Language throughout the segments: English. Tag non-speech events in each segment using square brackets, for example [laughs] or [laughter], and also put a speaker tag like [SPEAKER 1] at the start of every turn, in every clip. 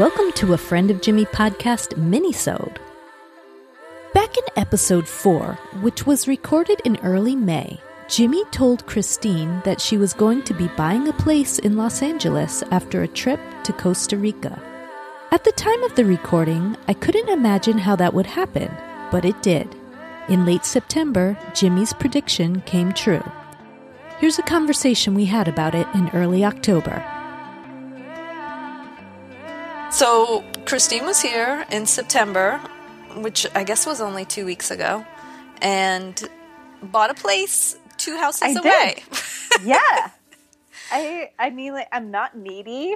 [SPEAKER 1] welcome to a Friend of Jimmy podcast minisode. Back in episode 4, which was recorded in early May, Jimmy told Christine that she was going to be buying a place in Los Angeles after a trip to Costa Rica. At the time of the recording, I couldn't imagine how that would happen, but it did. In late September, Jimmy's prediction came true. Here's a conversation we had about it in early October.
[SPEAKER 2] So Christine was here in September, which I guess was only two weeks ago, and bought a place two houses
[SPEAKER 3] I
[SPEAKER 2] away. [laughs]
[SPEAKER 3] yeah. I I mean like I'm not needy,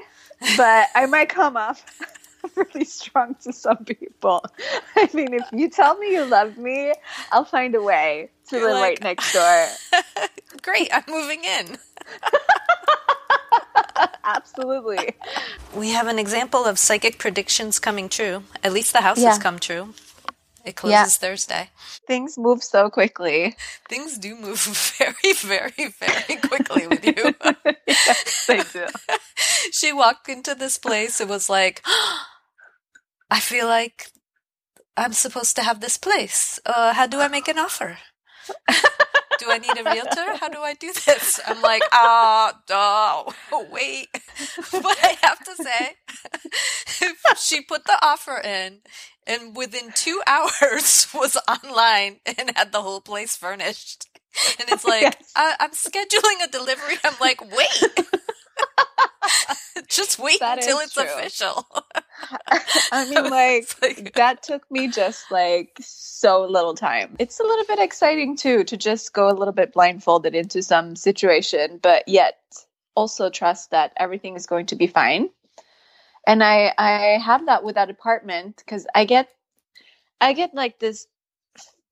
[SPEAKER 3] but I might come off [laughs] really strong to some people. [laughs] I mean, if you tell me you love me, I'll find a way to
[SPEAKER 2] You're
[SPEAKER 3] live
[SPEAKER 2] like-
[SPEAKER 3] right next door.
[SPEAKER 2] Great, I'm moving in.
[SPEAKER 3] Absolutely.
[SPEAKER 2] We have an example of psychic predictions coming true. At least the house
[SPEAKER 3] Yeah.
[SPEAKER 2] has come true. It closes
[SPEAKER 3] Yeah.
[SPEAKER 2] Thursday.
[SPEAKER 3] Things move so quickly.
[SPEAKER 2] Things do move [laughs] very, very, very quickly with you. [laughs]
[SPEAKER 3] yes, they do. [laughs]
[SPEAKER 2] she walked into this place and was like, [gasps] I feel like I'm supposed to have this place. Uh, how do I make an offer? Do I need a realtor? How do I do this? I'm like, ah, oh, wait. [laughs] But I have to say, [laughs] she put the offer in and within two [laughs] hours was online and had the whole place furnished. And it's like,
[SPEAKER 3] Yes.
[SPEAKER 2] I- I'm scheduling a delivery. I'm like, wait. Just wait
[SPEAKER 3] That
[SPEAKER 2] until it's
[SPEAKER 3] true.
[SPEAKER 2] official. [laughs]
[SPEAKER 3] I mean, like,
[SPEAKER 2] like-
[SPEAKER 3] that took me just like so little time. It's a little bit exciting too to just go a little bit blindfolded into some situation, but yet also trust that everything is going to be fine. And I I have that with that apartment because I get I get like this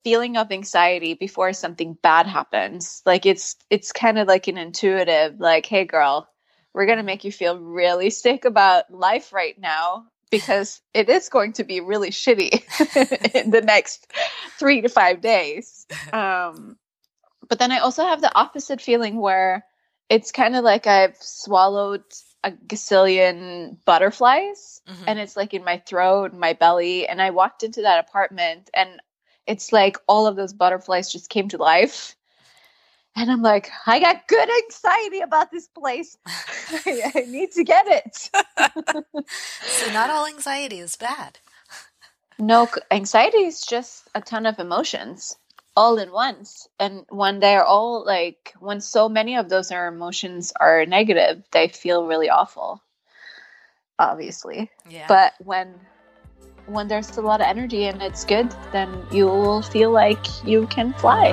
[SPEAKER 3] feeling of anxiety before something bad happens. Like it's it's kind of like an intuitive like, hey girl, we're going to make you feel really sick about life right now because it is going to be really shitty [laughs] in the next three to five days. [laughs] Um, but then I also have the opposite feeling where it's kind of like I've swallowed a gazillion butterflies
[SPEAKER 2] Mhm.
[SPEAKER 3] and it's like in my throat, my belly. And I walked into that apartment and it's like all of those butterflies just came to life. And I'm like, I got good anxiety about this place. [laughs] I, [laughs] I need to get it. [laughs]
[SPEAKER 2] so not all anxiety is bad.
[SPEAKER 3] No, anxiety is just a ton of emotions all in once. And when they're all like, when so many of those are emotions are negative, they feel really awful, obviously.
[SPEAKER 2] Yeah.
[SPEAKER 3] But when when there's a lot of energy and it's good, then you will feel like you can fly.